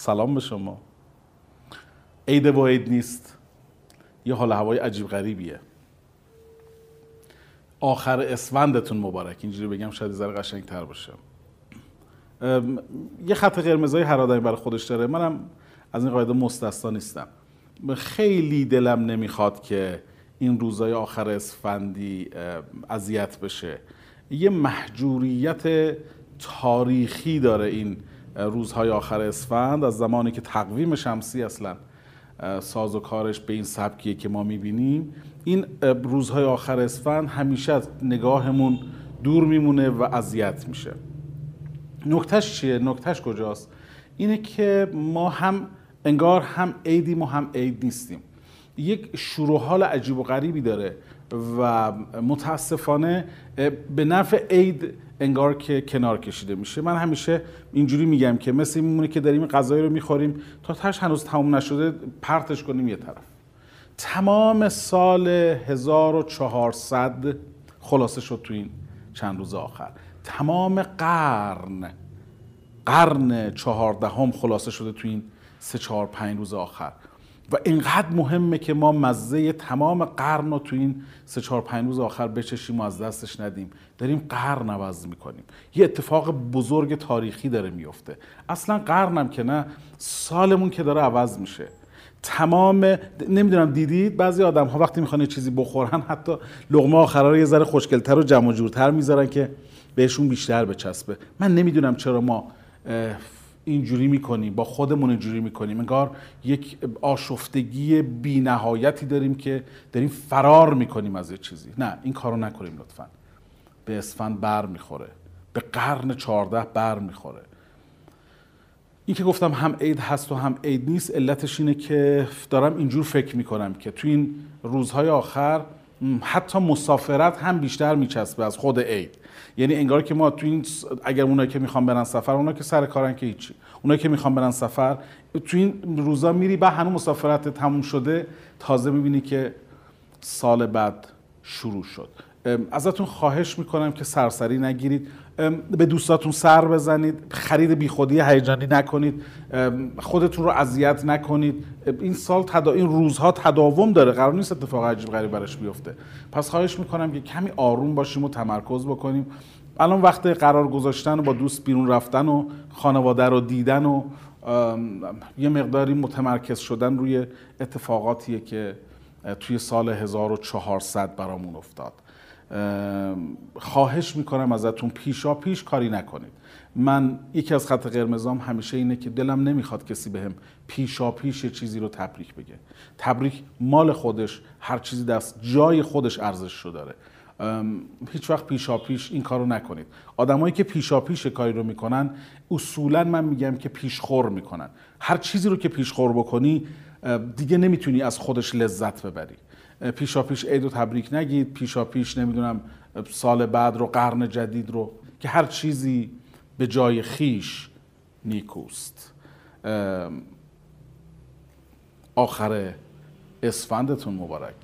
سلام به شما. عید و عید نیست. یه حال هوای عجیب غریبیه. آخر اسفندتون مبارک. اینجوری بگم شاید ذره قشنگ تر باشه یه خط قرمزای هر آدمی برای خودش داره. منم از این قاعده مستثنا نیستم. خیلی دلم نمی‌خواد که این روزای آخر اسفندی اذیت بشه. یه محجوریت تاریخی داره این روزهای آخر اسفند از زمانی که تقویم شمسی اصلا ساز و کارش به این سبکیه که ما می‌بینیم این روزهای آخر اسفند همیشه از نگاهمون دور میمونه و اذیت میشه نکتهش چیه؟ نکتهش کجاست؟ اینه که ما هم انگار هم عیدیم و هم عید نیستیم یک شروع حال عجیب و غریبی داره و متاسفانه به نفع عید انگار که کنار کشیده میشه. من همیشه اینجوری میگم که مثل میمونه که داریم غذایی رو می‌خوریم تا تش هنوز تموم نشده پرتش کنیم یه طرف. تمام سال 1400 خلاصه شد تو این چند روز آخر. تمام قرن قرن چهاردهم خلاصه شده تو این سه چهار پنج روز آخر. و اینقدر مهمه که ما مزه تمام قرن رو تو این سه چهار پنج روز آخر بچشیم و از دستش ندیم. داریم قرن عوض می‌کنیم. یه اتفاق بزرگ تاریخی داره میفته اصلا قرنم که نه سالمون که داره عوض میشه. تمام نمی‌دونم دیدید بعضی آدم ها وقتی می‌خوان چیزی بخورن حتی لغمه آخرا رو یه ذره خوشگلتر و جمع جورتر می‌ذارن که بهشون بیشتر بچسبه. من نمی‌دونم چرا ما اینجوری می‌کنیم با خودمون اینجوری می‌کنیم. انگار یک آشفتگی بی نهایتی داریم که داریم فرار می‌کنیم از یه چیزی. نه این کارو نکنیم لطفا. به اسفند بر می‌خوره. به قرن چهارده بر می‌خوره. این که گفتم هم عید هست و هم عید نیست علتش اینه که دارم اینجور فکر می‌کنم که تو این روزهای آخر حتی مسافرت هم بیشتر میچسبه از خود عید. یعنی انگار که ما تو این اگر اونایی که می‌خوان برن سفر اونا که سر کارن که هیچی. اونایی که می‌خوان برن سفر تو این روزا میری بعد هنوز مسافرت تموم شده تازه می‌بینی که سال بعد شروع شد. ازتون خواهش می‌کنم که سرسری نگیرید. به دوستاتون سر بزنید. خرید بیخودی هیجانی نکنید. خودتون رو اذیت نکنید. این سال تدا... این روزها تداوم داره. قرار نیست اتفاق عجیب غریب براش بیفته. پس خواهش می‌کنم که کمی آروم باشیم و تمرکز بکنیم. الان وقت قرار گذاشتن و با دوست بیرون رفتن و خانواده رو دیدن و یه مقداری متمرکز شدن روی اتفاقاتیه که توی سال 1400 برامون افتاد. خواهش می‌کنم ازتون پیشا پیش کاری نکنید. من یکی از خط قرمزام همیشه اینه که دلم نمی‌خواد کسی بهم پیشا پیش چیزی رو تبریک بگه. تبریک مال خودش هر چیزی دست جای خودش ارزش رو داره هیچ وقت پیشا پیش این کارو نکنید. آدمایی که پیشا پیش کاری رو می‌کنن اصولا من میگم که پیشخور می‌کنن. هر چیزی رو که پیشخور بکنی دیگه نمی‌تونی از خودش لذت ببری. پیشا پیش عید و تبریک نگید پیشا پیش نمی‌دونم سال بعد رو قرن جدید رو که هر چیزی به جای خیش نیکوست. آخر اسفندتون مبارک.